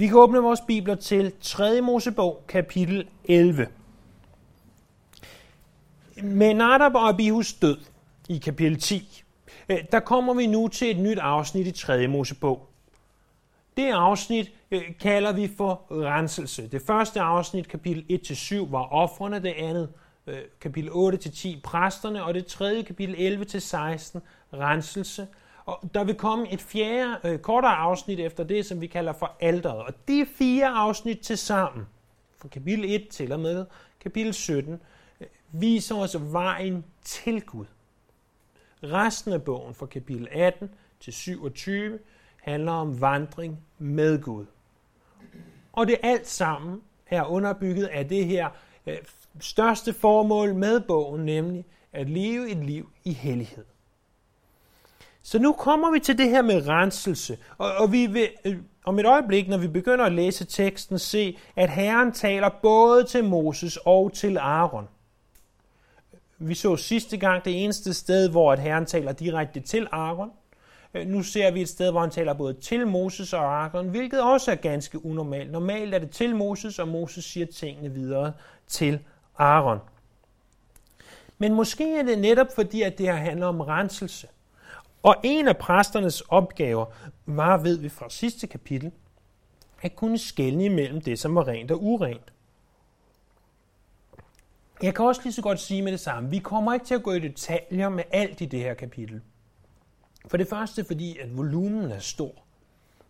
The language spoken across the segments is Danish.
Vi kan åbne vores bibler til 3. Mosebog, kapitel 11. Med Nadab og Abihus død i kapitel 10, øh, der kommer vi nu til et nyt afsnit i 3. Mosebog. Det afsnit øh, kalder vi for renselse. Det første afsnit, kapitel 1-7, var offrene, det andet, øh, kapitel 8-10, præsterne, og det tredje, kapitel 11-16, renselse. Og der vil komme et fjerde, øh, kortere afsnit efter det, som vi kalder for alderet. Og de fire afsnit til sammen, fra kapitel 1 til og med kapitel 17, øh, viser os vejen til Gud. Resten af bogen fra kapitel 18 til 27 handler om vandring med Gud. Og det alt sammen er underbygget af det her øh, største formål med bogen, nemlig at leve et liv i hellighed. Så nu kommer vi til det her med renselse, og, og vi vil øh, om et øjeblik, når vi begynder at læse teksten, se, at Herren taler både til Moses og til Aaron. Vi så sidste gang det eneste sted, hvor at Herren taler direkte til Aaron. Øh, nu ser vi et sted, hvor han taler både til Moses og Aaron, hvilket også er ganske unormalt. Normalt er det til Moses, og Moses siger tingene videre til Aaron. Men måske er det netop fordi, at det her handler om renselse. Og en af præsternes opgaver var, ved vi fra sidste kapitel, at kunne skelne imellem det, som var rent og urent. Jeg kan også lige så godt sige med det samme. Vi kommer ikke til at gå i detaljer med alt i det her kapitel. For det første fordi, at volumen er stor.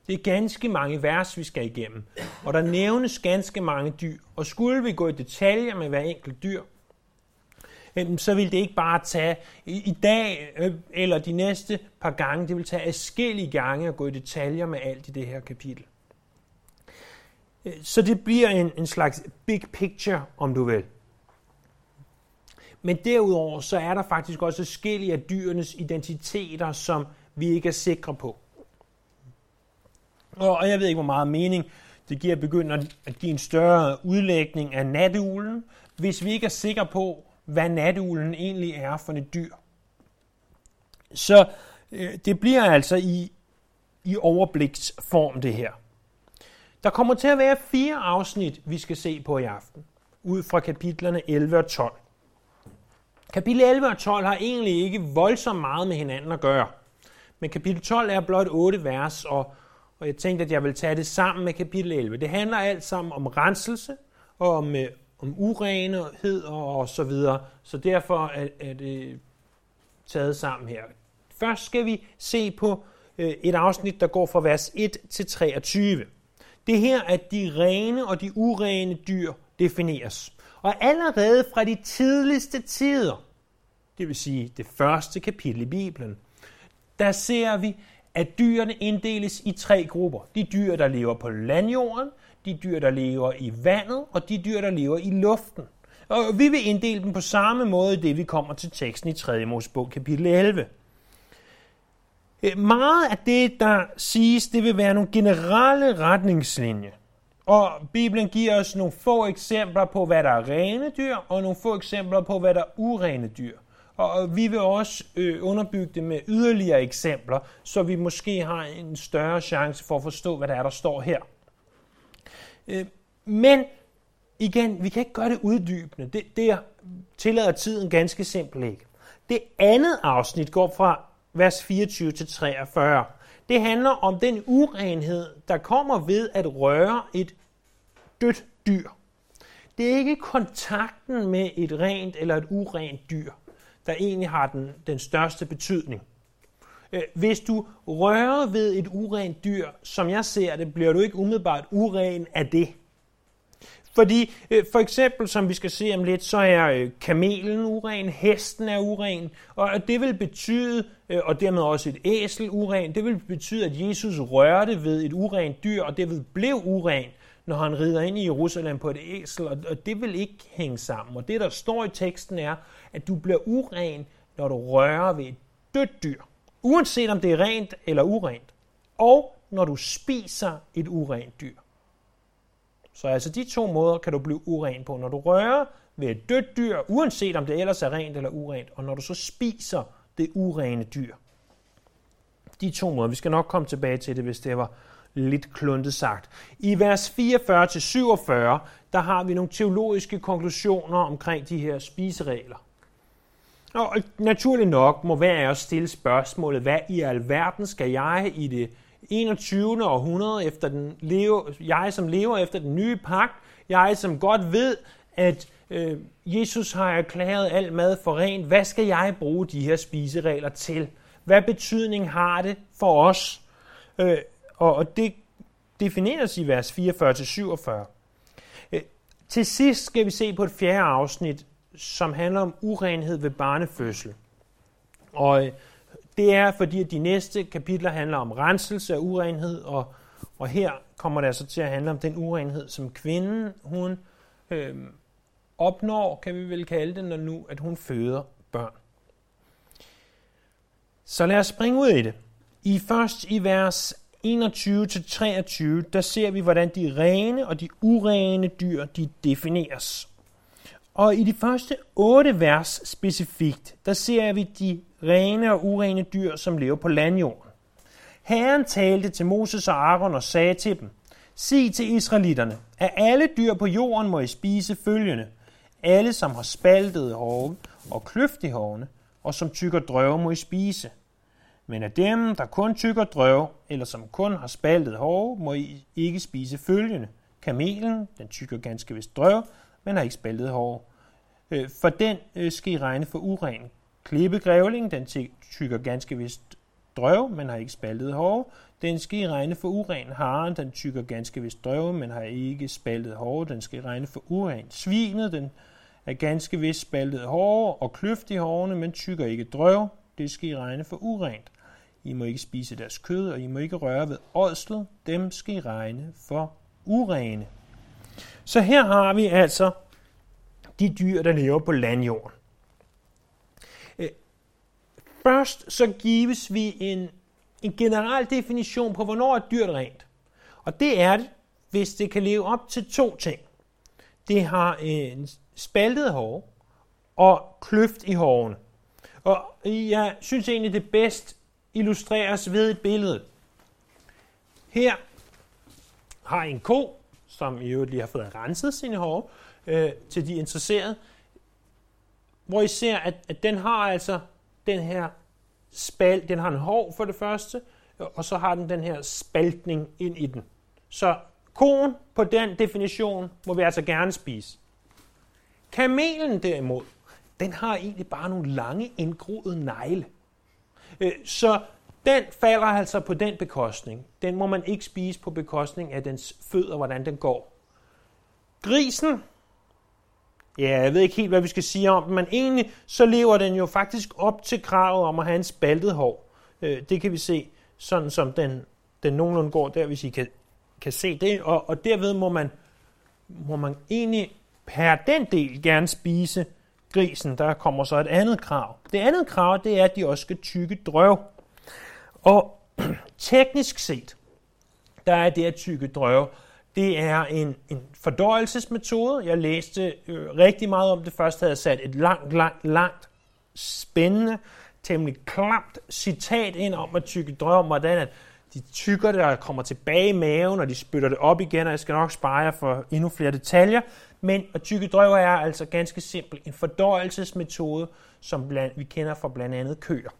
Det er ganske mange vers, vi skal igennem, og der nævnes ganske mange dyr. Og skulle vi gå i detaljer med hver enkelt dyr, så vil det ikke bare tage i dag øh, eller de næste par gange, det vil tage afskillige gange at gå i detaljer med alt i det her kapitel. Øh, så det bliver en, en slags big picture, om du vil. Men derudover så er der faktisk også forskellige af dyrenes identiteter, som vi ikke er sikre på. Og jeg ved ikke, hvor meget mening det giver at begynde at give en større udlægning af natuglen, hvis vi ikke er sikre på, hvad natuglen egentlig er for et dyr. Så øh, det bliver altså i, i overbliksform det her. Der kommer til at være fire afsnit, vi skal se på i aften, ud fra kapitlerne 11 og 12. Kapitel 11 og 12 har egentlig ikke voldsomt meget med hinanden at gøre. Men kapitel 12 er blot 8 vers, og, og jeg tænkte, at jeg vil tage det sammen med kapitel 11. Det handler alt sammen om renselse, og om, øh, om urenhed og så videre. Så derfor er, er det taget sammen her. Først skal vi se på øh, et afsnit, der går fra vers 1 til 23. Det her, at de rene og de urene dyr defineres. Og allerede fra de tidligste tider, det vil sige det første kapitel i Bibelen, der ser vi, at dyrene inddeles i tre grupper. De dyr, der lever på landjorden, de dyr, der lever i vandet, og de dyr, der lever i luften. Og vi vil inddele dem på samme måde, det vi kommer til teksten i 3. Mosebog kapitel 11. Eh, meget af det, der siges, det vil være nogle generelle retningslinjer. Og Bibelen giver os nogle få eksempler på, hvad der er rene dyr, og nogle få eksempler på, hvad der er urene dyr. Og vi vil også øh, underbygge det med yderligere eksempler, så vi måske har en større chance for at forstå, hvad der er, der står her. Øh, men igen, vi kan ikke gøre det uddybende. Det, det tillader tiden ganske simpelt ikke. Det andet afsnit går fra vers 24 til 43. Det handler om den urenhed, der kommer ved at røre et dødt dyr. Det er ikke kontakten med et rent eller et urent dyr, der egentlig har den, den største betydning. Øh, hvis du rører ved et urent dyr, som jeg ser det, bliver du ikke umiddelbart uren af det. Fordi øh, for eksempel, som vi skal se om lidt, så er øh, kamelen uren, hesten er uren, og det vil betyde, og dermed også et æsel uren, det vil betyde, at Jesus rørte ved et urent dyr, og det vil blev uren, når han rider ind i Jerusalem på et æsel, og det vil ikke hænge sammen. Og det, der står i teksten, er, at du bliver uren, når du rører ved et dødt dyr uanset om det er rent eller urent, og når du spiser et urent dyr. Så altså de to måder kan du blive uren på. Når du rører ved et dødt dyr, uanset om det ellers er rent eller urent, og når du så spiser det urene dyr. De to måder, vi skal nok komme tilbage til det, hvis det var lidt kluntet sagt. I vers 44-47, der har vi nogle teologiske konklusioner omkring de her spiseregler. Og naturligt nok må hver af os stille spørgsmålet, hvad i alverden skal jeg i det 21. århundrede, efter den leve, jeg som lever efter den nye pagt, jeg som godt ved, at øh, Jesus har erklæret al mad for rent, hvad skal jeg bruge de her spiseregler til? Hvad betydning har det for os? Øh, og, og det defineres i vers 44-47. Øh, til sidst skal vi se på et fjerde afsnit, som handler om urenhed ved barnefødsel. Og øh, det er fordi, at de næste kapitler handler om renselse af urenhed, og, og her kommer det altså til at handle om den urenhed, som kvinden hun øh, opnår, kan vi vel kalde det, når nu at hun føder børn. Så lad os springe ud i det. I først i vers 21-23, der ser vi, hvordan de rene og de urene dyr, de defineres. Og i de første otte vers specifikt, der ser vi de rene og urene dyr, som lever på landjorden. Herren talte til Moses og Aaron og sagde til dem, Sig til israelitterne, at alle dyr på jorden må I spise følgende. Alle, som har spaltet hove og kløft i hovene, og som tykker drøve, må I spise. Men af dem, der kun tykker drøve, eller som kun har spaltet hove, må I ikke spise følgende. Kamelen, den tykker ganske vist drøv, men har ikke spaltet hår. Øh, for den øh, skal I regne for uren. Klippegrævling, den tykker ganske vist drøv, men har ikke spaltet hår. Den skal I regne for uren. Haren, den tykker ganske vist drøv, men har ikke spaltet hår. Den skal I regne for uren. Svinet, den er ganske vist spaltet hår og kløft i hårene, men tykker ikke drøv. Det skal I regne for urent. I må ikke spise deres kød, og I må ikke røre ved ådslet. Dem skal I regne for urene. Så her har vi altså de dyr, der lever på landjorden. Øh, først så gives vi en, en generel definition på, hvornår er rent. Og det er det, hvis det kan leve op til to ting. Det har en spaltet hår og kløft i hårene. Og jeg synes egentlig, det bedst illustreres ved et billede. Her har en ko, som i øvrigt lige har fået renset sine hår, øh, til de interesserede, hvor I ser, at, at den har altså den her spalt, den har en hår for det første, og så har den den her spaltning ind i den. Så koen på den definition må vi altså gerne spise. Kamelen derimod, den har egentlig bare nogle lange indgroede negle. Øh, så den falder altså på den bekostning. Den må man ikke spise på bekostning af dens fødder, hvordan den går. Grisen, Ja, jeg ved ikke helt, hvad vi skal sige om den, men egentlig så lever den jo faktisk op til kravet om at have en spaltet hår. Øh, det kan vi se, sådan som den, den nogenlunde går der, hvis I kan, kan se det. Og, og derved må man, må man egentlig per den del gerne spise grisen. Der kommer så et andet krav. Det andet krav, det er, at de også skal tykke drøv. Og teknisk set, der er det at tykke drøve, det er en, en fordøjelsesmetode. Jeg læste øh, rigtig meget om det. Først havde jeg sat et langt, langt, langt spændende, temmelig klamt citat ind om at tykke drøm, hvordan at de tykker det og kommer tilbage i maven, og de spytter det op igen, og jeg skal nok spare jer for endnu flere detaljer. Men at tykke drøv er altså ganske simpelt en fordøjelsesmetode, som blandt, vi kender fra blandt andet køer.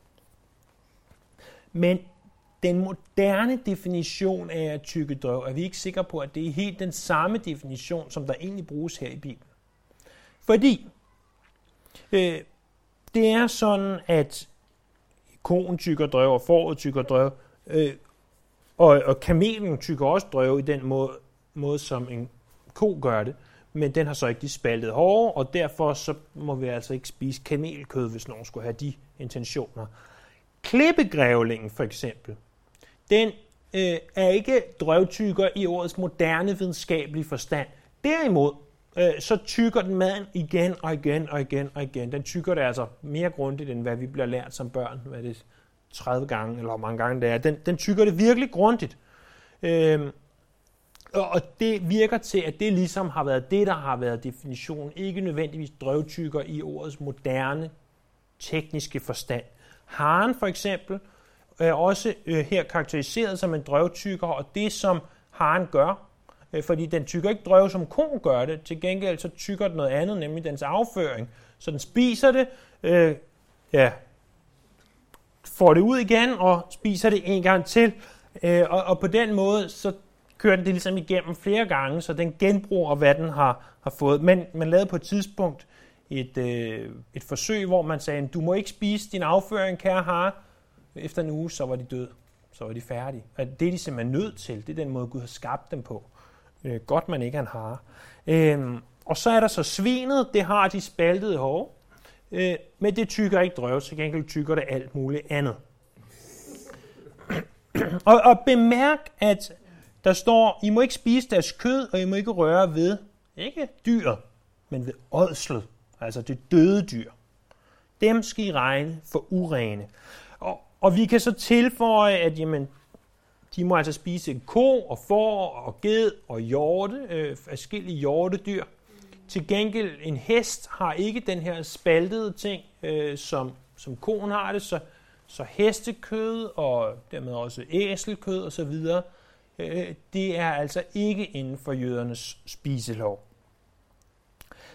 Men den moderne definition af at tykke drøv, er vi ikke sikre på, at det er helt den samme definition, som der egentlig bruges her i Bibelen. Fordi øh, det er sådan, at konen tykker drøv, og foråret tykker drøv, øh, og, og kamelen tykker også drøv i den måde, måde, som en ko gør det, men den har så ikke de spaltet hår, og derfor så må vi altså ikke spise kamelkød, hvis nogen skulle have de intentioner. Klippegrævlingen for eksempel, den øh, er ikke drøvtykker i ordets moderne videnskabelige forstand. Derimod, øh, så tykker den maden igen og igen og igen og igen. Den tykker det altså mere grundigt, end hvad vi bliver lært som børn. Hvad det 30 gange, eller hvor mange gange det er. Den, den tykker det virkelig grundigt. Øh, og det virker til, at det ligesom har været det, der har været definitionen. Ikke nødvendigvis drøvtykker i ordets moderne tekniske forstand. Haren for eksempel er også øh, her karakteriseret som en drøvtykker, og det som haren gør, øh, fordi den tykker ikke drøv, som koen gør det. Til gengæld så tykker den noget andet, nemlig dens afføring. Så den spiser det, øh, ja, får det ud igen og spiser det en gang til. Øh, og, og på den måde, så kører den det ligesom igennem flere gange, så den genbruger, hvad den har, har fået. Men man lavede på et tidspunkt et, øh, et forsøg, hvor man sagde, du må ikke spise din afføring, kære har. Efter en uge, så var de døde. Så var de færdige. Og det er de simpelthen nødt til. Det er den måde, Gud har skabt dem på. Øh, godt, man ikke er en hare. Øh, og så er der så svinet. Det har de spaltede hår. Øh, men det tykker ikke drøv. Til gengæld tykker det alt muligt andet. og, og bemærk, at der står, I må ikke spise deres kød, og I må ikke røre ved, ikke dyr, men ved ådslet, altså det døde dyr. Dem skal I regne for urene. Og, og vi kan så tilføje, at jamen, de må altså spise ko og får og ged og hjorte, øh, forskellige hjortedyr. Til gengæld, en hest har ikke den her spaltede ting, øh, som, som koen har det, så, så hestekød og dermed også æselkød osv., øh, det er altså ikke inden for jødernes spiselov.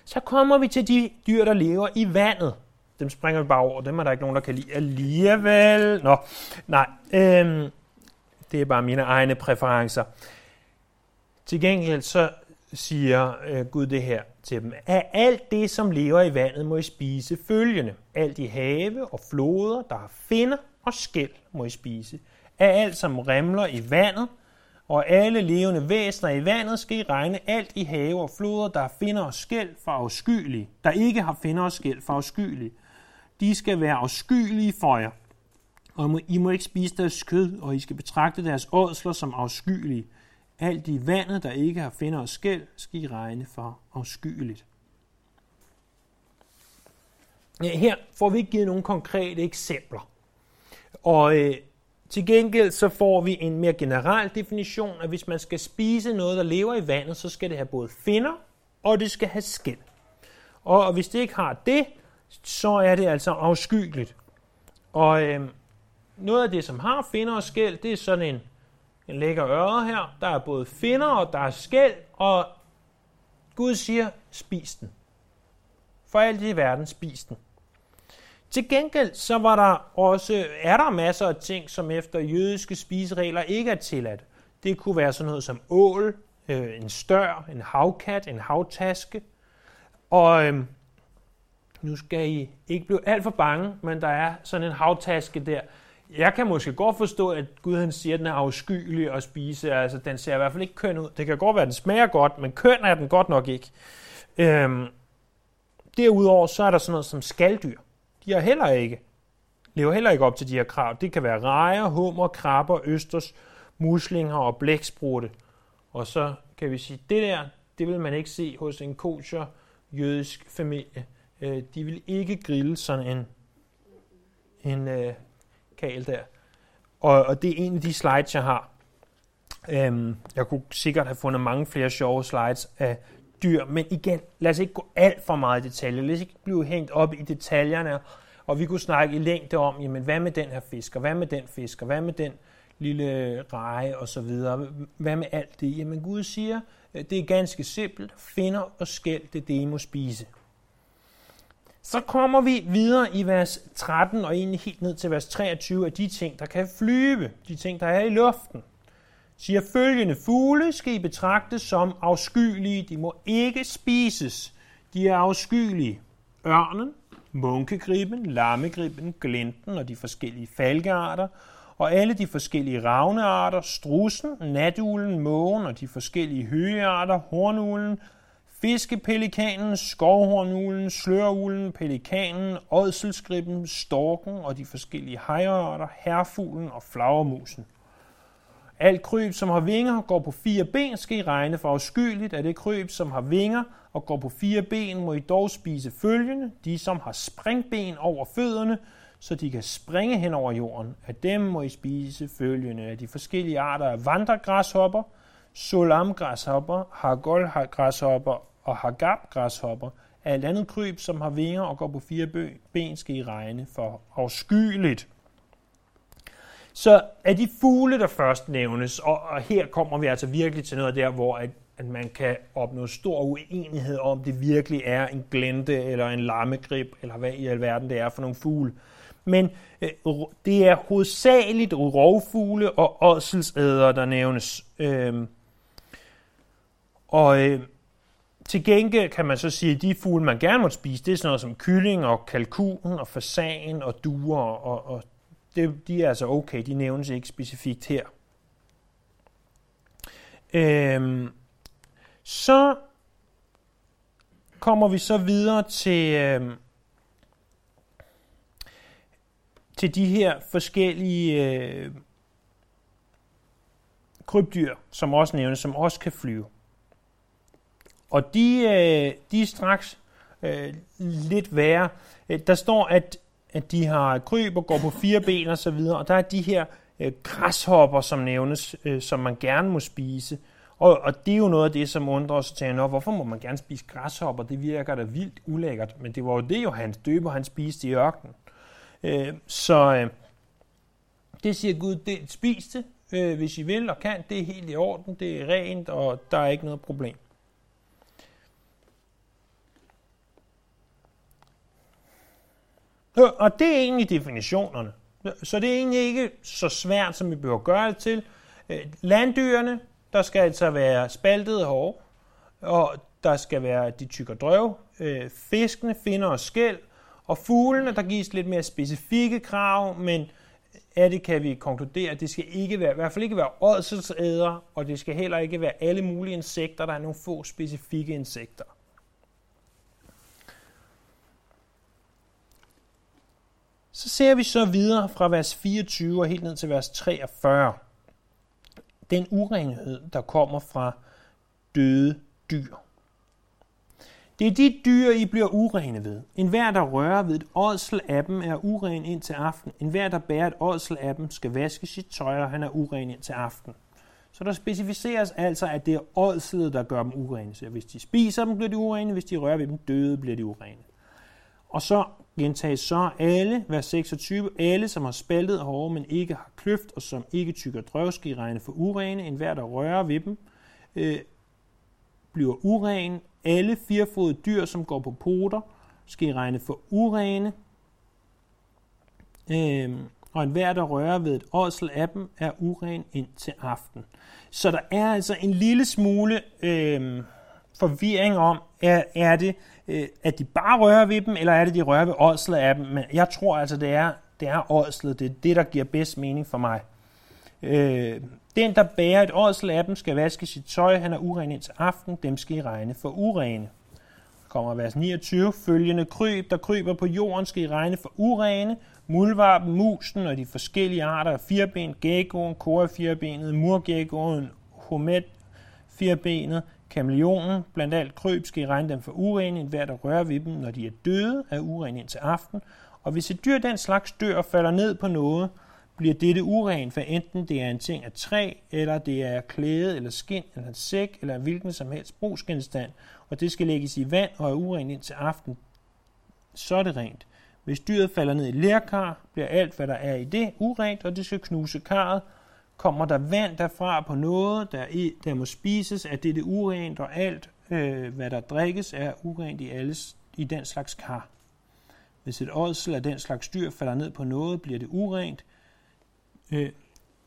Så kommer vi til de dyr, der lever i vandet. Dem springer vi bare over. Dem er der ikke nogen, der kan lide alligevel. Nå, nej. Øhm, det er bare mine egne præferencer. Til gengæld så siger øh, Gud det her til dem. Af alt det, som lever i vandet, må I spise følgende. Alt i have og floder, der har finder og skæld, må I spise. Af alt, som remler i vandet, og alle levende væsener i vandet skal I regne alt i haver og floder, der finder og skæld for afskyelige, der ikke har finder og skæld for afskyelige. De skal være afskyelige for jer, og I må ikke spise deres kød, og I skal betragte deres ådsler som afskyelige. Alt i vandet, der ikke har finder og skæld, skal I regne for afskyeligt. Ja, her får vi ikke givet nogle konkrete eksempler. Og øh, til gengæld så får vi en mere generel definition, at hvis man skal spise noget, der lever i vandet, så skal det have både finder, og det skal have skæld. Og hvis det ikke har det, så er det altså afskyeligt. Og øh, noget af det, som har finder og skæld, det er sådan en, en lækker øre her. Der er både finder, og der er skæld, og Gud siger, spis den. For alt i verden, spis den. Til gengæld så var der også, er der masser af ting, som efter jødiske spiseregler ikke er tilladt. Det kunne være sådan noget som ål, øh, en stør, en havkat, en havtaske. Og øh, nu skal I ikke blive alt for bange, men der er sådan en havtaske der. Jeg kan måske godt forstå, at Gud han siger, at den er afskyelig at spise. Altså, den ser i hvert fald ikke køn ud. Det kan godt være, at den smager godt, men køn er den godt nok ikke. Øhm, derudover så er der sådan noget som skalddyr de heller ikke, lever heller ikke op til de her krav. Det kan være rejer, hummer, krabber, østers, muslinger og blæksprutte. Og så kan vi sige, det der, det vil man ikke se hos en kosher jødisk familie. Øh, de vil ikke grille sådan en, en øh, kal der. Og, og det er en af de slides, jeg har. Øhm, jeg kunne sikkert have fundet mange flere sjove slides af dyr, men igen, lad os ikke gå alt for meget i detaljer. Lad os ikke blive hængt op i detaljerne, og vi kunne snakke i længde om, jamen hvad med den her fisk, og hvad med den fisk, og hvad med den lille reje og så videre. Hvad med alt det? Jamen Gud siger, øh, det er ganske simpelt. Finder og skæld, det det, I må spise. Så kommer vi videre i vers 13 og egentlig helt ned til vers 23 af de ting, der kan flyve, de ting, der er i luften siger følgende fugle skal I betragtes som afskyelige. De må ikke spises. De er afskyelige. Ørnen, munkegriben, lammegriben, glinten og de forskellige falkearter, og alle de forskellige ravnearter, strussen, natuglen, mågen og de forskellige høgearter, hornuglen, fiskepelikanen, skovhornuglen, sløruglen, pelikanen, ådselsgribben, storken og de forskellige hejrearter, herfuglen og flagermusen. Alt kryb, som har vinger, går på fire ben, skal I regne for afskyeligt. at det kryb, som har vinger og går på fire ben, må I dog spise følgende. De, som har springben over fødderne, så de kan springe hen over jorden. Af dem må I spise følgende. Af de forskellige arter af vandregræshopper, solamgræshopper, hargolgræshopper og hagabgræshopper. Alt andet kryb, som har vinger og går på fire ben, skal I regne for afskyeligt. Så af de fugle, der først nævnes, og, og her kommer vi altså virkelig til noget der, hvor at, at man kan opnå stor uenighed om, det virkelig er en glente eller en lammegrib, eller hvad i alverden det er for nogle fugle. Men øh, det er hovedsageligt rovfugle og ådselsæder, der nævnes. Øh, og øh, til gengæld kan man så sige, at de fugle, man gerne må spise, det er sådan noget som kylling og kalkun og fasan og duer, og, og det, de er altså okay, de nævnes ikke specifikt her. Øhm, så kommer vi så videre til, øhm, til de her forskellige øh, krybdyr, som også nævnes, som også kan flyve. Og de, øh, de er straks øh, lidt værre. Øh, der står, at, at de har kryb og går på fire ben og så videre, og der er de her øh, græshopper, som nævnes, øh, som man gerne må spise. Og, og det er jo noget af det, som undrer os til, hvorfor må man gerne spise græshopper? Det virker da vildt ulækkert, men det var jo det, Johannes døber, han spiste i ørkenen. Øh, så øh, det siger Gud, det, spis det, øh, hvis I vil og kan. Det er helt i orden, det er rent, og der er ikke noget problem. Og det er egentlig definitionerne. Så det er egentlig ikke så svært, som vi behøver gøre det til. Øh, landdyrene, der skal altså være spaltede hår, og der skal være de tykker drøv, øh, fiskene, finder og skæld, og fuglene, der gives lidt mere specifikke krav, men øh, af det kan vi konkludere, at det skal ikke være, i hvert fald ikke være ådselsæder, og det skal heller ikke være alle mulige insekter, der er nogle få specifikke insekter. Så ser vi så videre fra vers 24 og helt ned til vers 43. Den urenhed, der kommer fra døde dyr. Det er de dyr, I bliver urene ved. En hver, der rører ved et ådsel af dem, er uren ind til aften. En hver, der bærer et ådsel af dem, skal vaske sit tøj, og han er uren ind til aften. Så der specificeres altså, at det er ådslet, der gør dem urene. Så hvis de spiser dem, bliver de urene. Hvis de rører ved dem døde, bliver de urene. Og så gentages så alle, vers 26, alle, som har spaltet hårde, men ikke har kløft, og som ikke tykker drøvski, regne for urene. enhver, der rører ved dem, øh, bliver uren. Alle firefodede dyr, som går på poter, skal I regne for urene. Øh, og enhver, der rører ved et ådsel af dem, er uren ind til aften. Så der er altså en lille smule øh, forvirring om, er, er det, øh, at de bare rører ved dem, eller er det, de rører ved ådslet af dem? Men jeg tror altså, det er, det er ådslet. Det er det, der giver bedst mening for mig. Øh, den, der bærer et ådsel af dem, skal vaske sit tøj. Han er uren indtil aften. Dem skal I regne for urene. Kommer vers 29. Følgende kryb, der kryber på jorden, skal I regne for urene. Muldvarpen, musen og de forskellige arter af firben, geckoen, korafirbenet, murgeckoen, homet firbenet, kameleonen. Blandt alt kryb skal I regne dem for urene. En hver, der rører ved dem, når de er døde, er urene indtil aften. Og hvis et dyr den slags dør og falder ned på noget, bliver dette uren, for enten det er en ting af træ, eller det er klæde, eller skin, eller en sæk, eller hvilken som helst brugsgenstand, og det skal lægges i vand og er uren indtil aften, så er det rent. Hvis dyret falder ned i lærkar, bliver alt, hvad der er i det, urent, og det skal knuse karret. Kommer der vand derfra på noget, der, i, der må spises, er det det urent, og alt, øh, hvad der drikkes, er urent i, alles, i den slags kar. Hvis et ådsel af den slags dyr falder ned på noget, bliver det urent, Øh,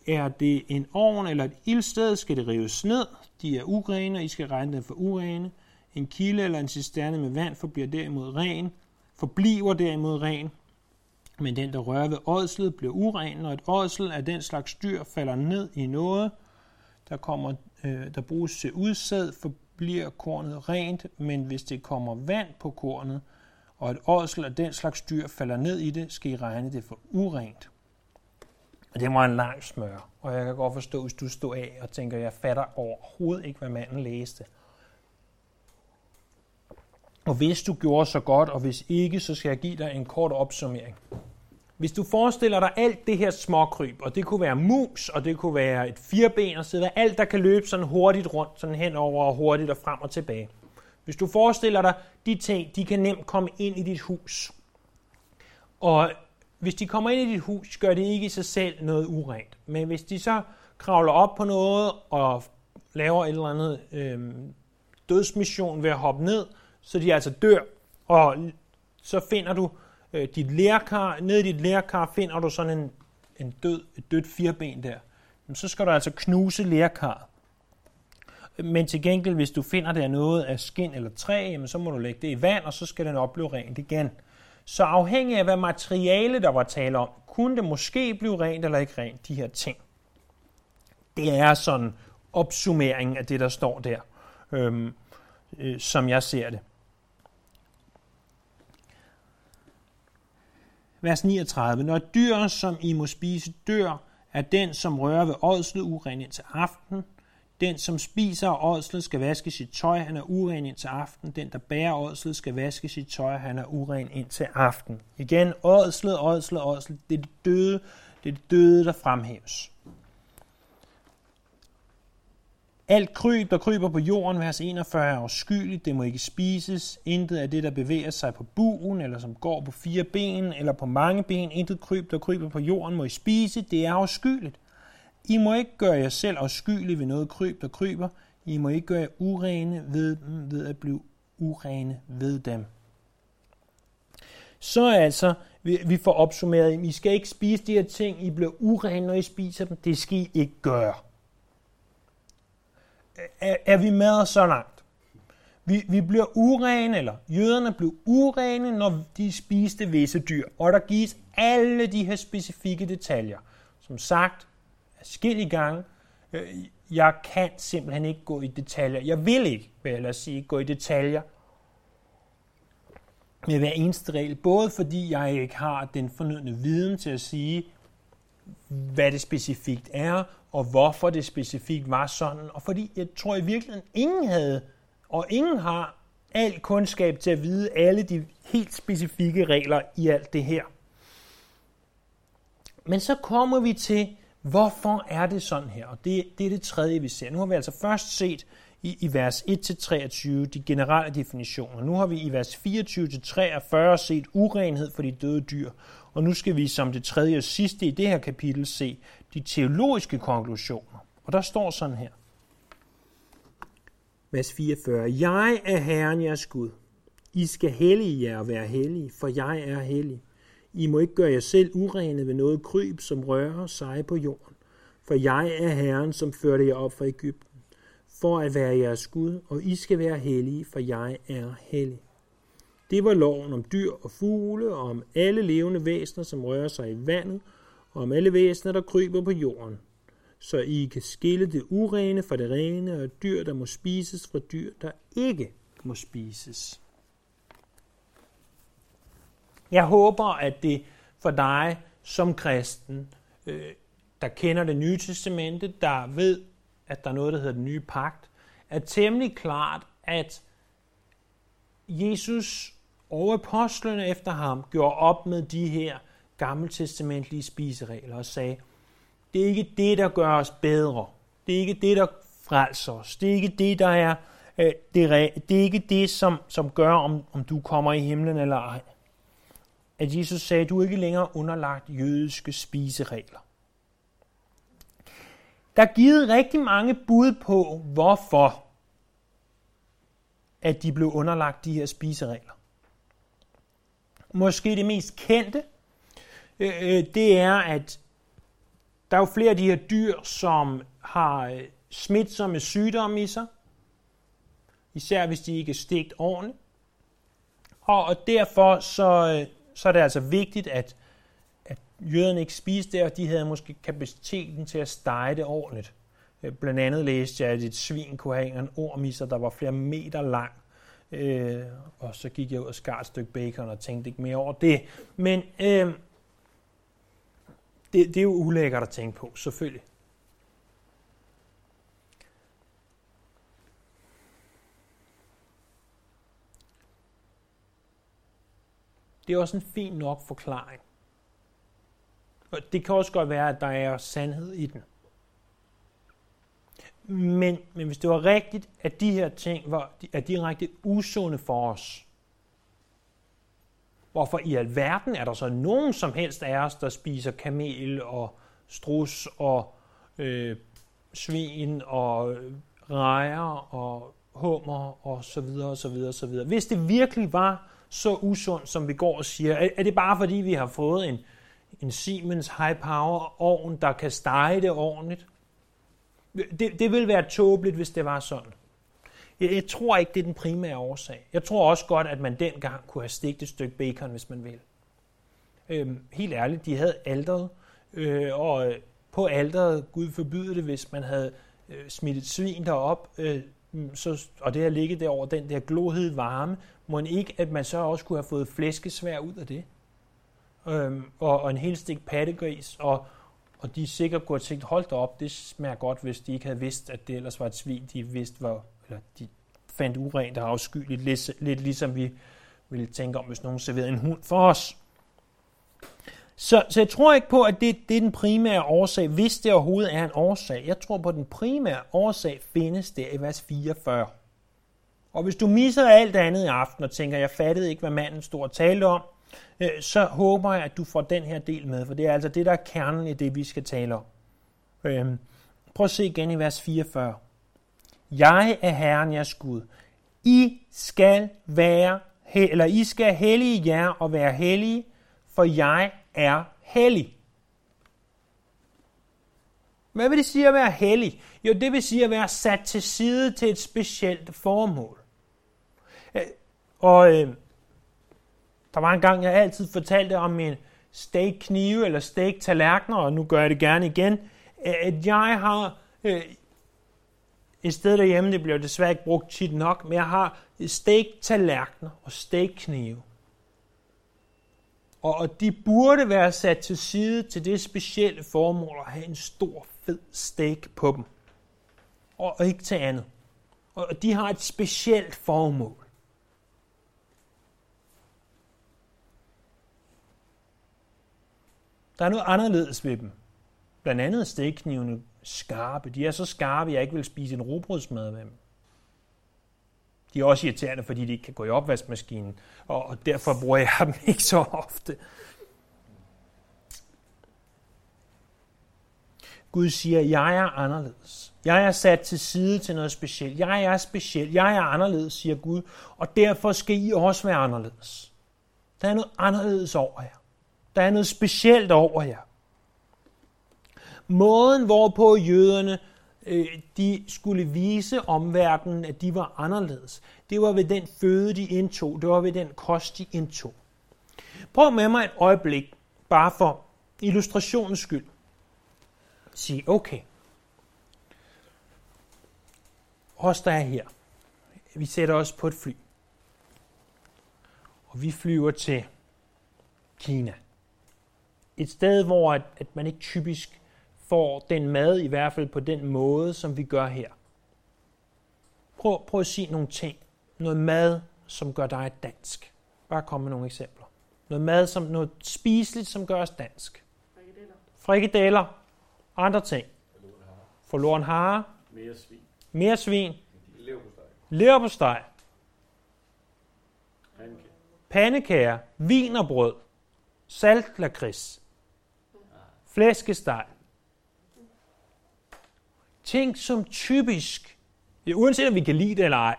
er det en ovn eller et ildsted, skal det rives ned. De er urene, og I skal regne dem for urene. En kilde eller en cisterne med vand forbliver derimod ren, forbliver derimod ren. Men den, der rører ved ådslet, bliver uren, og et ådsel af den slags dyr falder ned i noget, der, kommer, øh, der bruges til udsæd, forbliver kornet rent, men hvis det kommer vand på kornet, og et ådsel af den slags dyr falder ned i det, skal I regne det for urent. Og det var en lang smør, og jeg kan godt forstå, hvis du stod af og tænker, jeg fatter overhovedet ikke, hvad manden læste. Og hvis du gjorde så godt, og hvis ikke, så skal jeg give dig en kort opsummering. Hvis du forestiller dig alt det her småkryb, og det kunne være mus, og det kunne være et firben og sidder, alt, der kan løbe sådan hurtigt rundt, sådan henover og hurtigt og frem og tilbage. Hvis du forestiller dig, de ting, de kan nemt komme ind i dit hus. Og hvis de kommer ind i dit hus, gør det ikke i sig selv noget urent. Men hvis de så kravler op på noget og laver et eller andet øh, dødsmission ved at hoppe ned, så de altså dør, og så finder du øh, dit lærkar, ned i dit lærkar finder du sådan en, en død, et dødt firben der. Men så skal du altså knuse lærkar. Men til gengæld, hvis du finder der noget af skin eller træ, jamen, så må du lægge det i vand, og så skal den opleve rent igen. Så afhængig af, hvad materiale der var tale om, kunne det måske blive rent eller ikke rent, de her ting. Det er sådan opsummering af det, der står der, øhm, øh, som jeg ser det. Vers 39. Når dyr, som I må spise, dør, er den, som rører ved ådslet uren indtil aften. Den, som spiser ådslet, skal vaske sit tøj, han er uren indtil aften. Den, der bærer ådslet, skal vaske sit tøj, han er uren indtil aften. Igen, ådslet, ådslet, ådslet. Det er det døde, det er det døde, der fremhæves. Alt kryb, der kryber på jorden, vers 41, er afskyeligt, det må ikke spises. Intet af det, der bevæger sig på buen, eller som går på fire ben, eller på mange ben, intet kryb, der kryber på jorden, må I spise, det er afskyeligt. I må ikke gøre jer selv afskyelige ved noget kryb, der kryber. I må ikke gøre jer urene ved dem, ved at blive urene ved dem. Så altså, vi får opsummeret, I skal ikke spise de her ting, I bliver urene, når I spiser dem. Det skal I ikke gøre er, er vi med så langt. Vi, vi bliver urene, eller jøderne blev urene, når de spiste visse dyr. Og der gives alle de her specifikke detaljer. Som sagt, forskellige gange, øh, jeg kan simpelthen ikke gå i detaljer. Jeg vil ikke, vil jeg sige, gå i detaljer med hver eneste regel. Både fordi jeg ikke har den fornødne viden til at sige, hvad det specifikt er, og hvorfor det specifikt var sådan, og fordi jeg tror i virkeligheden, ingen havde, og ingen har al kundskab til at vide alle de helt specifikke regler i alt det her. Men så kommer vi til, hvorfor er det sådan her? Og det, det er det tredje, vi ser. Nu har vi altså først set i, i vers 1-23 de generelle definitioner. Nu har vi i vers 24-43 set urenhed for de døde dyr. Og nu skal vi som det tredje og sidste i det her kapitel se de teologiske konklusioner. Og der står sådan her. Vers 44. Jeg er Herren jeres Gud. I skal hellige jer og være hellige, for jeg er hellig. I må ikke gøre jer selv urene ved noget kryb, som rører sig på jorden. For jeg er Herren, som førte jer op fra Ægypten, for at være jeres Gud, og I skal være hellige, for jeg er hellig. Det var loven om dyr og fugle, og om alle levende væsener, som rører sig i vandet, og om alle væsener, der kryber på jorden, så I kan skille det urene fra det rene, og dyr, der må spises fra dyr, der ikke må spises. Jeg håber, at det for dig som kristen, øh, der kender det nye testamente, der ved, at der er noget, der hedder den nye pagt, er temmelig klart, at Jesus og apostlene efter ham gjorde op med de her gammeltestamentlige spiseregler og sagde, det er ikke det, der gør os bedre. Det er ikke det, der frelser os. Det er ikke det, der er øh, det, det er ikke det, som, som gør, om, om du kommer i himlen eller ej. At Jesus sagde, du er ikke længere underlagt jødiske spiseregler. Der er givet rigtig mange bud på, hvorfor at de blev underlagt de her spiseregler. Måske det mest kendte, øh, øh det er, at der er jo flere af de her dyr, som har øh, smitsomme sygdomme i sig, især hvis de ikke er stegt ordentligt. Og, og derfor så, øh, så er det altså vigtigt, at jøderne ikke spiser det, og de havde måske kapaciteten til at stege det ordentligt. Øh, blandt andet læste jeg, at et svin kunne have en orm i sig, der var flere meter lang. Øh, og så gik jeg ud og skar et stykke bacon og tænkte ikke mere over det. Men øh, det, det er jo ulækkert at tænke på, selvfølgelig. Det er også en fin nok forklaring. Og det kan også godt være, at der er sandhed i den. Men, men hvis det var rigtigt, at de her ting var, er direkte usunde for os, Hvorfor i alverden er der så nogen som helst af os, der spiser kamel og strus og øh, svin og øh, rejer og hummer og så videre og så videre og så videre. Hvis det virkelig var så usundt, som vi går og siger, er det bare fordi, vi har fået en, en Siemens High Power ovn, der kan stege det ordentligt? Det, det vil være tåbeligt, hvis det var sådan. Jeg, jeg tror ikke, det er den primære årsag. Jeg tror også godt, at man dengang kunne have stegt et stykke bacon, hvis man vil. Øhm, helt ærligt, de havde alderet, øh, og på alderet, Gud forbyde det, hvis man havde øh, smidt et svin derop, øh, så, og det har ligget der over den der glohed varme, må ikke, at man så også kunne have fået flæskesvær ud af det. Øhm, og, og en hel stik pattegris, og, og de sikkert gået og tænkt, hold da op, det smager godt, hvis de ikke havde vidst, at det ellers var et svin, de vidste var, eller de fandt urent og afskyeligt, lidt, lidt ligesom vi ville tænke om, hvis nogen serverede en hund for os. Så, så jeg tror ikke på, at det, det er den primære årsag, hvis det overhovedet er en årsag. Jeg tror på, at den primære årsag findes der i vers 44. Og hvis du misser alt andet i aften og tænker, jeg fattede ikke, hvad manden stod og talte om, Øh, så håber jeg, at du får den her del med, for det er altså det, der er kernen i det, vi skal tale om. Øhm, prøv at se igen i vers 44. Jeg er Herren jeres Gud. I skal være, eller I skal hellige jer og være hellige, for jeg er hellig. Hvad vil det sige at være hellig? Jo, det vil sige at være sat til side til et specielt formål. Øh, og øh, der var en gang, jeg altid fortalte om min steak-knive eller steak-tallerkener, og nu gør jeg det gerne igen, at jeg har øh, et sted derhjemme, det bliver desværre ikke brugt tit nok, men jeg har steak-tallerkener og steak-knive. Og de burde være sat til side til det specielle formål at have en stor, fed steak på dem. Og ikke til andet. Og de har et specielt formål. Der er noget anderledes ved dem. Blandt andet stekknivene skarpe. De er så skarpe, at jeg ikke vil spise en robrødsmad med dem. De er også irriterende, fordi de ikke kan gå i opvaskemaskinen, og derfor bruger jeg dem ikke så ofte. Gud siger, jeg er anderledes. Jeg er sat til side til noget specielt. Jeg er speciel. Jeg er anderledes, siger Gud, og derfor skal I også være anderledes. Der er noget anderledes over jer. Der er noget specielt over jer. Måden, hvorpå jøderne øh, de skulle vise omverdenen, at de var anderledes, det var ved den føde, de indtog. Det var ved den kost, de indtog. Prøv med mig et øjeblik, bare for illustrationens skyld. Sig, okay, os der er her, vi sætter os på et fly. Og vi flyver til Kina. Et sted, hvor at, at man ikke typisk får den mad, i hvert fald på den måde, som vi gør her. Prøv, prøv at sige nogle ting. Noget mad, som gør dig dansk. Bare kom med nogle eksempler. Noget mad, som noget spiseligt, som gør os dansk. Frikadeller. Frikadeller. Andre ting. Forloren hare. Mere svin. Mere svin. Leverpostej. Leverpostej. Pandekager. Pandekager. Vinerbrød. Saltlakrids. Flæskesteg. Ting, som typisk, ja, uanset om vi kan lide det eller ej,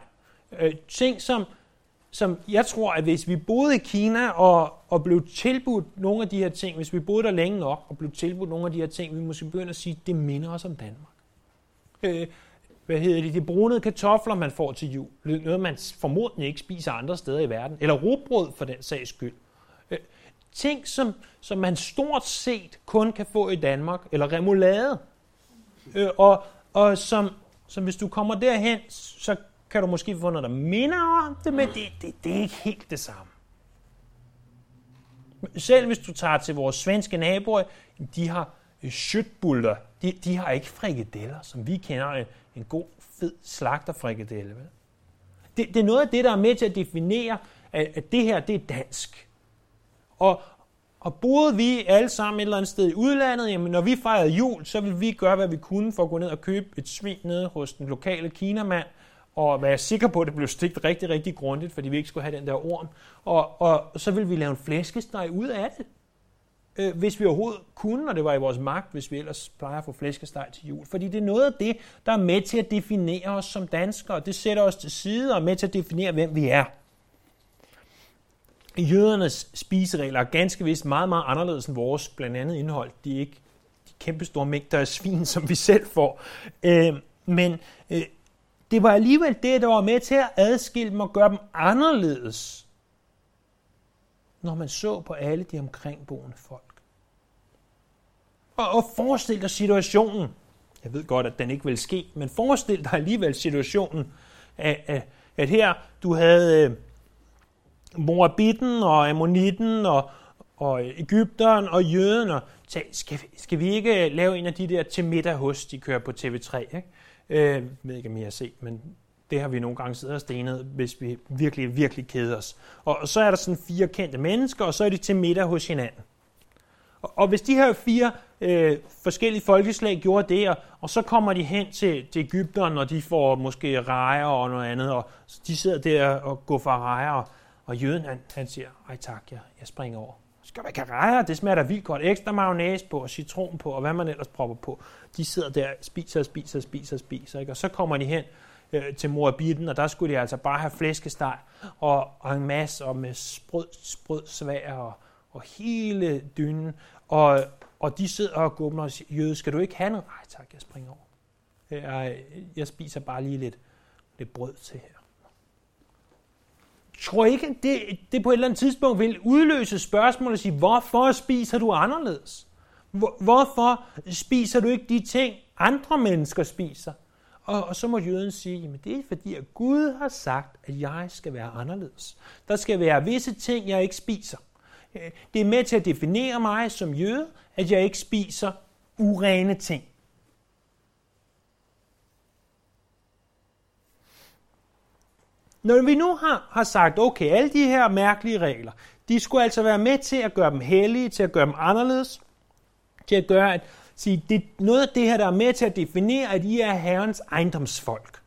øh, ting, som, som jeg tror, at hvis vi boede i Kina og, og blev tilbudt nogle af de her ting, hvis vi boede der længe nok og blev tilbudt nogle af de her ting, vi måske begynde at sige, det minder os om Danmark. Øh, hvad hedder det, de brunede kartofler, man får til jul. Noget, man formodentlig ikke spiser andre steder i verden. Eller rugbrød for den sags skyld. Øh, Ting, som, som man stort set kun kan få i Danmark. Eller remoulade. Øh, og, og som, som hvis du kommer derhen, så kan du måske få noget, der minder om det, men det, det, det er ikke helt det samme. Selv hvis du tager til vores svenske naboer, de har øh, schøtbulter. De, de har ikke frikadeller, som vi kender en, en god, fed slagterfrikadelle. Vel? Det, det er noget af det, der er med til at definere, at, at det her, det er dansk. Og, og boede vi alle sammen et eller andet sted i udlandet, jamen når vi fejrede jul, så ville vi gøre, hvad vi kunne for at gå ned og købe et svin nede hos den lokale kinamand, og være sikker på, at det blev stegt rigtig, rigtig grundigt, fordi vi ikke skulle have den der orm. Og, og så ville vi lave en flæskesteg ud af det. Øh, hvis vi overhovedet kunne, og det var i vores magt, hvis vi ellers plejer at få flæskesteg til jul. Fordi det er noget af det, der er med til at definere os som danskere. Det sætter os til side og er med til at definere, hvem vi er. Jødernes spiseregler er ganske vist meget, meget anderledes end vores, blandt andet indhold. De er ikke de kæmpe store mængder af svin, som vi selv får. Øh, men øh, det var alligevel det, der var med til at adskille dem og gøre dem anderledes, når man så på alle de omkringboende folk. Og, og forestil dig situationen. Jeg ved godt, at den ikke vil ske, men forestil dig alligevel situationen, at, at, at her du havde øh, Moabitten og Ammonitten og, og Ægypteren og jøden, og skal, skal vi ikke lave en af de der til middag hos, de kører på TV3, ikke? Øh, jeg ved ikke, om I har set, men det har vi nogle gange siddet og stenet, hvis vi virkelig, virkelig keder os. Og så er der sådan fire kendte mennesker, og så er de til middag hos hinanden. Og, og hvis de her fire øh, forskellige folkeslag gjorde det, og, og så kommer de hen til, til Ægypteren, og de får måske rejer og noget andet, og de sidder der og går for rejer, og, og jøden han, han siger, ej tak, jeg, jeg springer over. Skal man kan det smager da vildt godt. Ekstra mayonnaise på, og citron på, og hvad man ellers propper på. De sidder der, spiser og spiser og spiser og spiser, ikke? og så kommer de hen øh, til Morabitten, og der skulle de altså bare have flæskesteg, og, og en masse, og med sprød, sprød svær, og, og hele dynen, og, og de sidder og gumler og siger, jøde, skal du ikke have noget? Nej tak, jeg springer over. Jeg, jeg spiser bare lige lidt, lidt brød til her. Tror ikke, det, det på et eller andet tidspunkt vil udløse spørgsmål og sige, hvorfor spiser du anderledes? Hvor, hvorfor spiser du ikke de ting, andre mennesker spiser? Og, og så må jøden sige, jamen det er fordi, at Gud har sagt, at jeg skal være anderledes. Der skal være visse ting, jeg ikke spiser. Øh, det er med til at definere mig som jøde, at jeg ikke spiser urene ting. Når vi nu har, har sagt, okay, alle de her mærkelige regler, de skulle altså være med til at gøre dem hellige, til at gøre dem anderledes, til at gøre, at sige, det er noget af det her, der er med til at definere, at I er Herrens ejendomsfolk.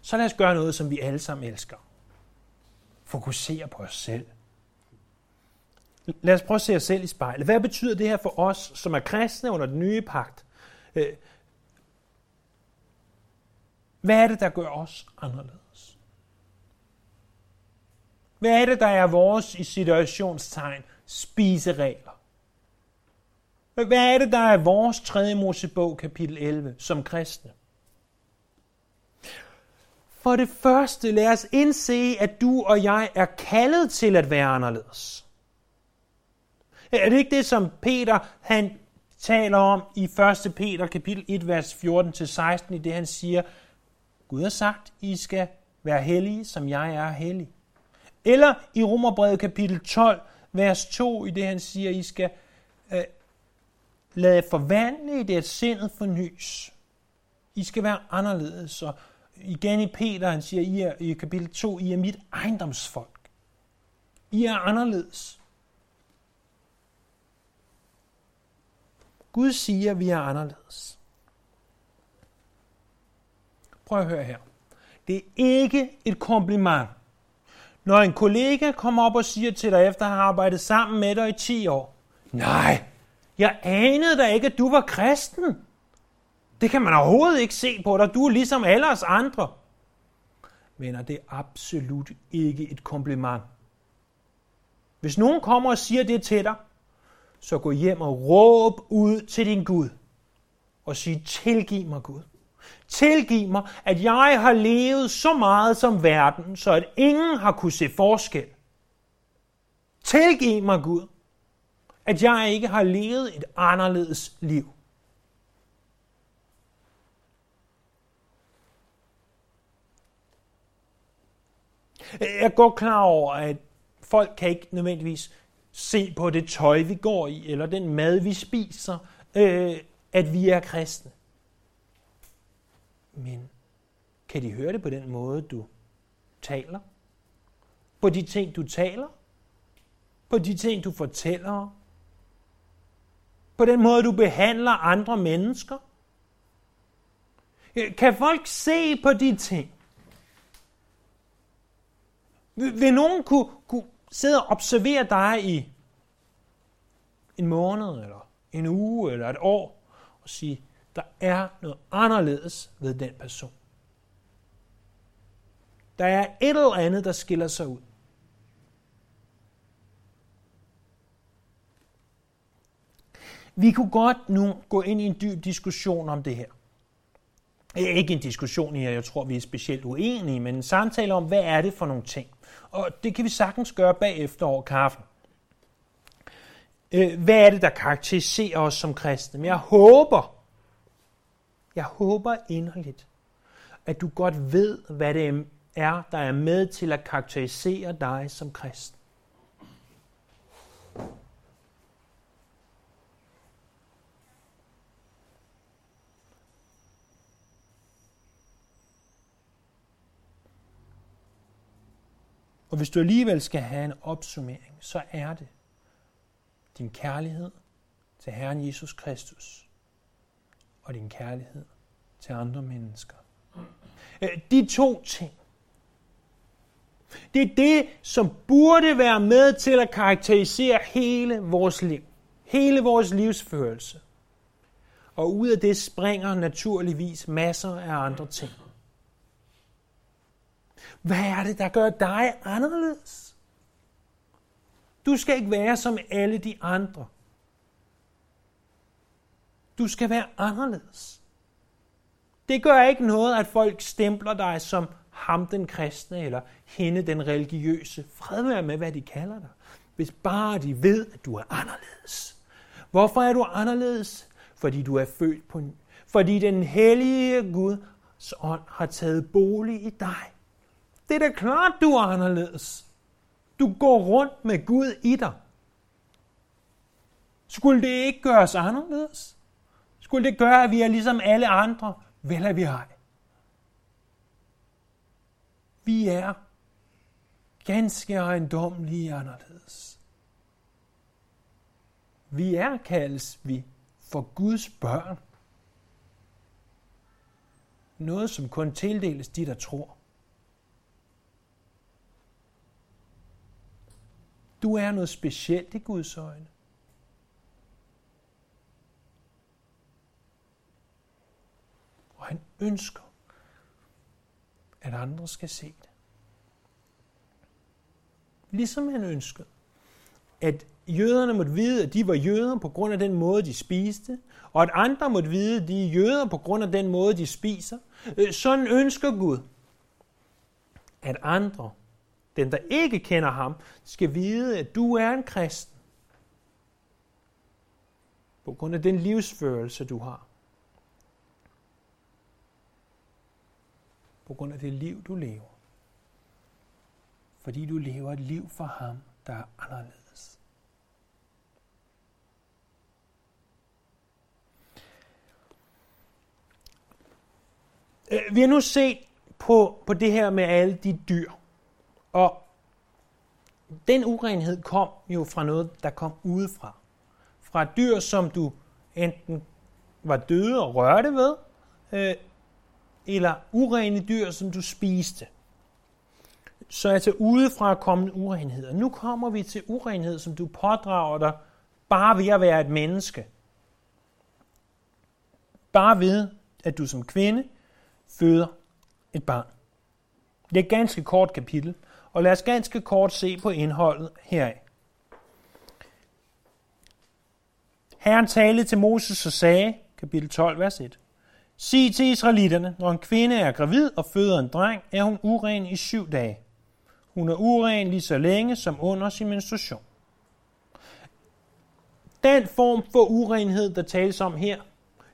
Så lad os gøre noget, som vi alle sammen elsker. Fokusere på os selv. Lad os prøve at se os selv i spejlet. Hvad betyder det her for os, som er kristne under den nye pagt? Øh, hvad er det, der gør os anderledes? Hvad er det, der er vores i situationstegn spiseregler? Hvad er det, der er vores 3. Mosebog, kapitel 11, som kristne? For det første, lad os indse, at du og jeg er kaldet til at være anderledes. Er det ikke det, som Peter han taler om i 1. Peter kapitel 1, vers 14-16, i det han siger, Gud har sagt, I skal være hellige, som jeg er hellig. Eller i Romerbrevet kapitel 12, vers 2, i det han siger, I skal øh, lade forvandle i det, sindet fornyes. I skal være anderledes. Og igen i Peter, han siger I er, i kapitel 2, I er mit ejendomsfolk. I er anderledes. Gud siger, at vi er anderledes. Prøv at høre her. Det er ikke et kompliment, når en kollega kommer op og siger til dig, efter at have arbejdet sammen med dig i 10 år, nej, jeg anede da ikke, at du var kristen. Det kan man overhovedet ikke se på dig. Du er ligesom alle os andre. Men det er absolut ikke et kompliment. Hvis nogen kommer og siger det til dig, så gå hjem og råb ud til din Gud og sig, tilgiv mig Gud. Tilgiv mig, at jeg har levet så meget som verden, så at ingen har kunne se forskel. Tilgiv mig Gud, at jeg ikke har levet et anderledes liv. Jeg er godt klar over, at folk kan ikke nødvendigvis se på det tøj, vi går i, eller den mad, vi spiser, øh, at vi er kristne. Men kan de høre det på den måde, du taler? På de ting, du taler? På de ting, du fortæller? På den måde, du behandler andre mennesker? Kan folk se på de ting? Vil, nogen kunne, kunne sidde og observere dig i en måned, eller en uge, eller et år, og sige, der er noget anderledes ved den person. Der er et eller andet, der skiller sig ud. Vi kunne godt nu gå ind i en dyb diskussion om det her. Ikke en diskussion her, jeg tror, vi er specielt uenige, men en samtale om, hvad er det for nogle ting. Og det kan vi sagtens gøre bagefter over kaffen. Øh, hvad er det, der karakteriserer os som kristne? Men jeg håber, jeg håber inderligt, at du godt ved, hvad det er, der er med til at karakterisere dig som kristen. Og hvis du alligevel skal have en opsummering, så er det din kærlighed til Herren Jesus Kristus og din kærlighed til andre mennesker. Øh, de to ting, det er det, som burde være med til at karakterisere hele vores liv. Hele vores livsførelse. Og ud af det springer naturligvis masser af andre ting. Hvad er det, der gør dig anderledes? Du skal ikke være som alle de andre. Du skal være anderledes. Det gør ikke noget, at folk stempler dig som ham den kristne eller hende den religiøse. Fred være med, hvad de kalder dig. Hvis bare de ved, at du er anderledes. Hvorfor er du anderledes? Fordi du er født på ny. Fordi den hellige Guds ånd har taget bolig i dig. Det er da klart, du er anderledes. Du går rundt med Gud i dig. Skulle det ikke gøres anderledes? Skulle det gøre, at vi er ligesom alle andre? Vel er vi ej. Vi er ganske ejendomlige anderledes. Vi er, kaldes vi, for Guds børn. Noget, som kun tildeles de, der tror. Du er noget specielt i Guds øjne. Og han ønsker, at andre skal se det. Ligesom han ønskede, at jøderne måtte vide, at de var jøder på grund af den måde, de spiste, og at andre måtte vide, at de er jøder på grund af den måde, de spiser. Øh, sådan ønsker Gud, at andre den der ikke kender ham, skal vide, at du er en kristen. På grund af den livsførelse, du har. På grund af det liv, du lever. Fordi du lever et liv for ham, der er anderledes. Øh, vi har nu set på, på det her med alle de dyr, og den urenhed kom jo fra noget, der kom udefra. Fra dyr, som du enten var døde og rørte ved, øh, eller urene dyr, som du spiste. Så altså udefra kommende urenhed. Nu kommer vi til urenhed, som du pådrager dig bare ved at være et menneske. Bare ved, at du som kvinde føder et barn. Det er et ganske kort kapitel, og lad os ganske kort se på indholdet heraf. Herren talte til Moses og sagde, kapitel 12, vers 1. Sig til israelitterne, når en kvinde er gravid og føder en dreng, er hun uren i syv dage. Hun er uren lige så længe som under sin menstruation. Den form for urenhed, der tales om her,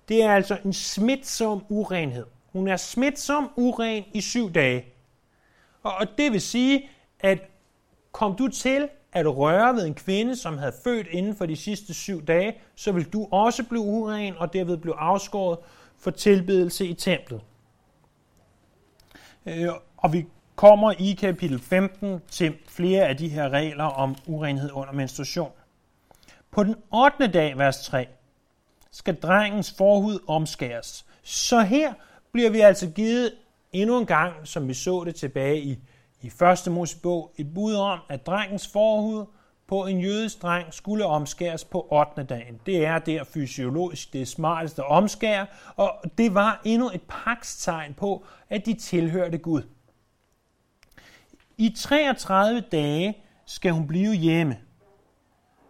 det er altså en smitsom urenhed. Hun er smitsom uren i syv dage. Og det vil sige, at kom du til at røre ved en kvinde, som havde født inden for de sidste syv dage, så vil du også blive uren og derved blive afskåret for tilbedelse i templet. Øh, og vi kommer i kapitel 15 til flere af de her regler om urenhed under menstruation. På den 8. dag, vers 3, skal drengens forhud omskæres. Så her bliver vi altså givet endnu en gang, som vi så det tilbage i i første Mosebog et bud om, at drengens forhud på en jødisk dreng skulle omskæres på 8. dagen. Det er der fysiologisk det smarteste omskær, og det var endnu et pakstegn på, at de tilhørte Gud. I 33 dage skal hun blive hjemme,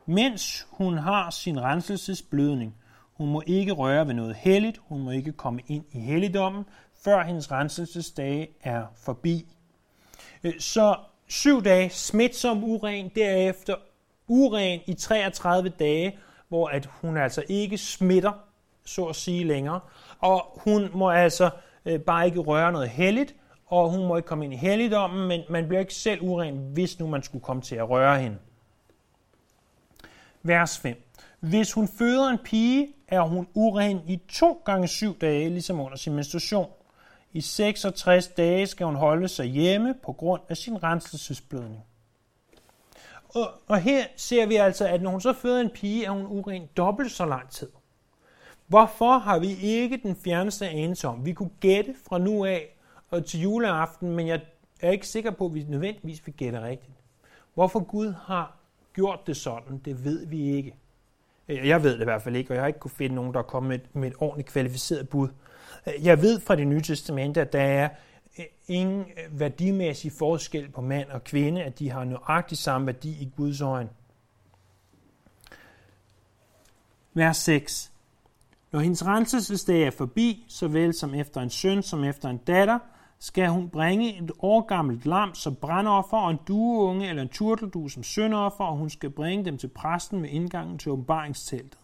mens hun har sin renselsesblødning. Hun må ikke røre ved noget helligt, hun må ikke komme ind i helligdommen, før hendes renselsesdage er forbi. Øh, så syv dage smitsom uren, derefter uren i 33 dage, hvor at hun altså ikke smitter, så at sige længere. Og hun må altså øh, bare ikke røre noget helligt, og hun må ikke komme ind i helligdommen, men man bliver ikke selv uren, hvis nu man skulle komme til at røre hende. Vers 5. Hvis hun føder en pige, er hun uren i to gange syv dage, ligesom under sin menstruation. I 66 dage skal hun holde sig hjemme på grund af sin renselsesblødning. Og, og her ser vi altså, at når hun så føder en pige, er hun uren dobbelt så lang tid. Hvorfor har vi ikke den fjerneste anelse om? Vi kunne gætte fra nu af og til juleaften, men jeg er ikke sikker på, at vi nødvendigvis vil gætte rigtigt. Hvorfor Gud har gjort det sådan, det ved vi ikke. Jeg ved det i hvert fald ikke, og jeg har ikke kunne finde nogen, der er kommet med et, med et ordentligt kvalificeret bud. Jeg ved fra det nye testamente, at der er ingen øh, værdimæssig forskel på mand og kvinde, at de har nøjagtig samme værdi i Guds øjne. Vers 6. Når hendes renselsesdag er forbi, såvel som efter en søn som efter en datter, skal hun bringe et årgammelt lam som brandoffer og en dueunge eller en turteldu som søndoffer, og hun skal bringe dem til præsten ved indgangen til åbenbaringsteltet.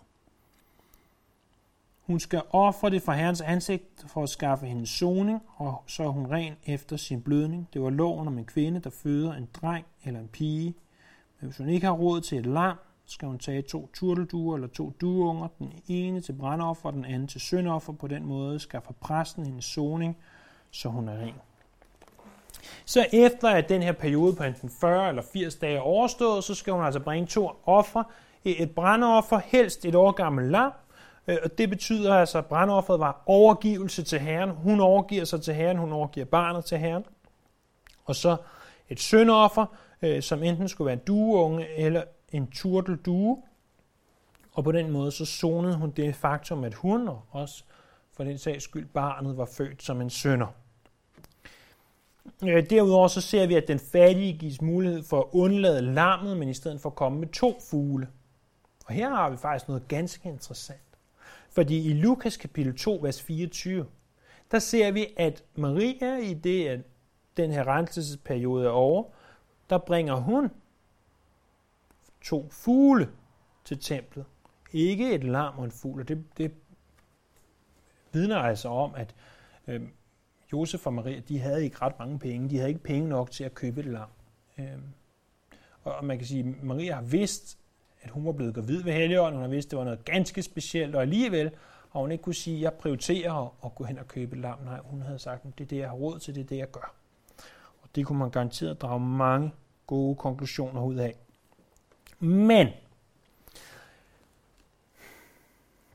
Hun skal ofre det for Herrens ansigt for at skaffe hendes soning, og så er hun ren efter sin blødning. Det var loven om en kvinde, der føder en dreng eller en pige. Men hvis hun ikke har råd til et lam, skal hun tage to turtelduer eller to dueunger, den ene til brandoffer og den anden til syndoffer. På den måde skaffer præsten hendes soning, så hun er ren. Så efter at den her periode på enten 40 eller 80 dage er overstået, så skal hun altså bringe to ofre. Et brandoffer, helst et år gammelt lam, Øh, og det betyder altså, at brandofferet var overgivelse til Herren. Hun overgiver sig til Herren, hun overgiver barnet til Herren. Og så et syndoffer, øh, som enten skulle være en dueunge eller en turteldue. Og på den måde så zonede hun det faktum, at hun og også for den sags skyld barnet var født som en sønder. Øh, derudover så ser vi, at den fattige gives mulighed for at undlade lammet, men i stedet for at komme med to fugle. Og her har vi faktisk noget ganske interessant. Fordi i Lukas kapitel 2, vers 24, der ser vi, at Maria i det, at den her renselsesperiode er over, der bringer hun to fugle til templet. Ikke et lam og en fugl. Og det, det vidner altså om, at øh, Josef og Maria, de havde ikke ret mange penge. De havde ikke penge nok til at købe et lam. Øh, og man kan sige, at Maria har vidst, at hun var blevet gravid ved Helligånden. Hun har vidst, at det var noget ganske specielt, og alligevel har hun ikke kunne sige, at jeg prioriterer at gå hen og købe et lam. Nej, hun havde sagt, at det er det, jeg har råd til, det er det, jeg gør. Og det kunne man garanteret drage mange gode konklusioner ud af. Men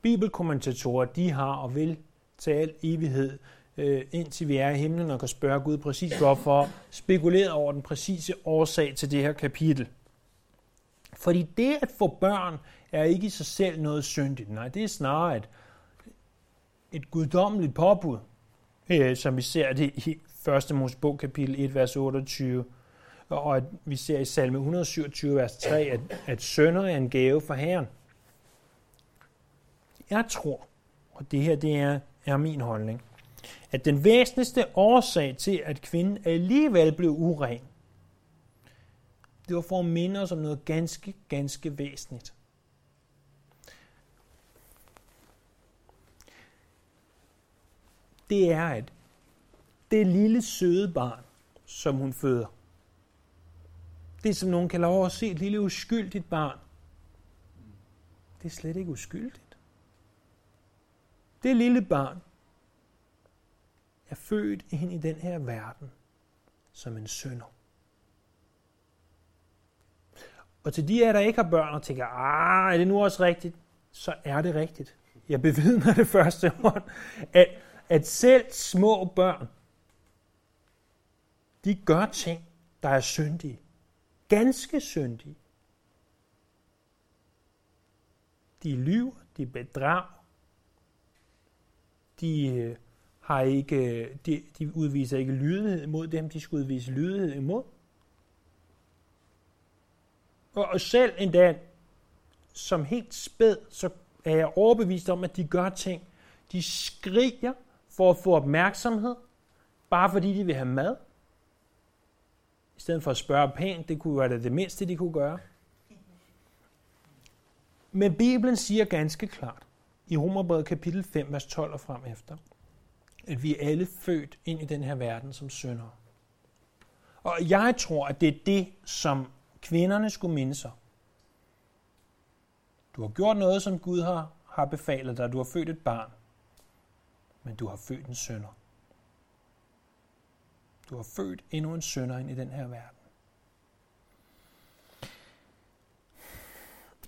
Bibelkommentatorer, de har og vil til al evighed, øh, indtil vi er i himlen og kan spørge Gud præcis hvorfor, spekuleret over den præcise årsag til det her kapitel. Fordi det at få børn er ikke i sig selv noget syndigt. Nej, det er snarere et, et guddommeligt påbud, øh, som vi ser det i 1. Mosebog kapitel 1, vers 28. Og at vi ser i salme 127, vers 3, at, at sønder er en gave for Herren. Jeg tror, og det her det er, er min holdning, at den væsentligste årsag til, at kvinden alligevel blev uren, det var for at minde os om noget ganske, ganske væsentligt. Det er, at det lille søde barn, som hun føder, det som nogen kan lov at se, et lille uskyldigt barn, det er slet ikke uskyldigt. Det lille barn er født ind i den her verden som en sønder. Og til de af der ikke har børn og tænker, ah, er det nu også rigtigt? Så er det rigtigt. Jeg bevidner det første hånd, at, at selv små børn, de gør ting, der er syndige. Ganske syndige. De lyver, de bedrager, de øh, har ikke, øh, de, de udviser ikke lydighed imod dem, de skulle udvise lydighed imod. Og selv endda som helt spæd, så er jeg overbevist om, at de gør ting. De skriger for at få opmærksomhed, bare fordi de vil have mad. I stedet for at spørge pænt, det kunne være det mindste, de kunne gøre. Men Bibelen siger ganske klart, i Romerbrevet kapitel 5, vers 12 og frem efter, at vi er alle født ind i den her verden som syndere. Og jeg tror, at det er det, som kvinderne skulle minde sig. Du har gjort noget, som Gud har, har befalet dig. Du har født et barn, men du har født en sønder. Du har født endnu en sønder ind i den her verden.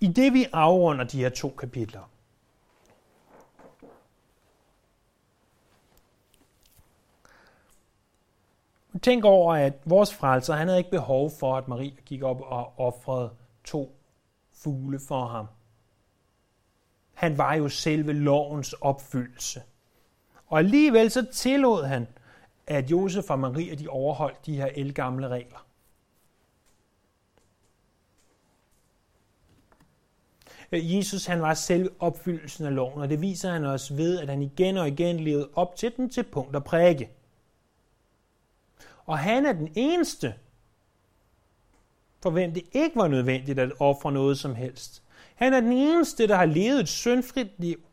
I det vi afrunder de her to kapitler, Tænk over, at vores frelser, han havde ikke behov for, at Maria gik op og offrede to fugle for ham. Han var jo selve lovens opfyldelse. Og alligevel så tillod han, at Josef og Maria de overholdt de her elgamle regler. Jesus han var selv opfyldelsen af loven, og det viser han også ved, at han igen og igen levede op til den til punkt og prikke. Og han er den eneste, for hvem det ikke var nødvendigt at ofre noget som helst. Han er den eneste, der har levet et syndfrit liv.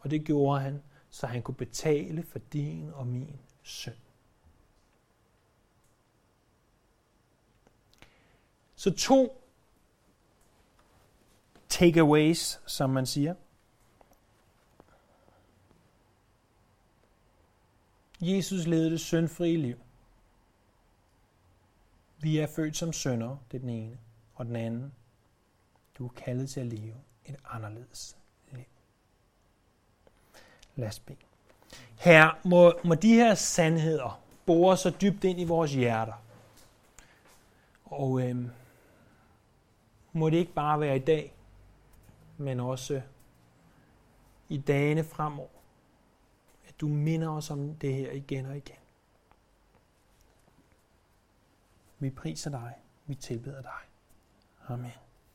Og det gjorde han, så han kunne betale for din og min synd. Så to takeaways, som man siger. Jesus levede det syndfrie liv. Vi er født som sønder, det er den ene. Og den anden, du er kaldet til at leve et anderledes liv. Lad os bede. Her må, må de her sandheder bore så dybt ind i vores hjerter. Og øhm, må det ikke bare være i dag, men også i dagene fremover. Du minder os om det her igen og igen. Vi priser dig. Vi tilbeder dig. Amen.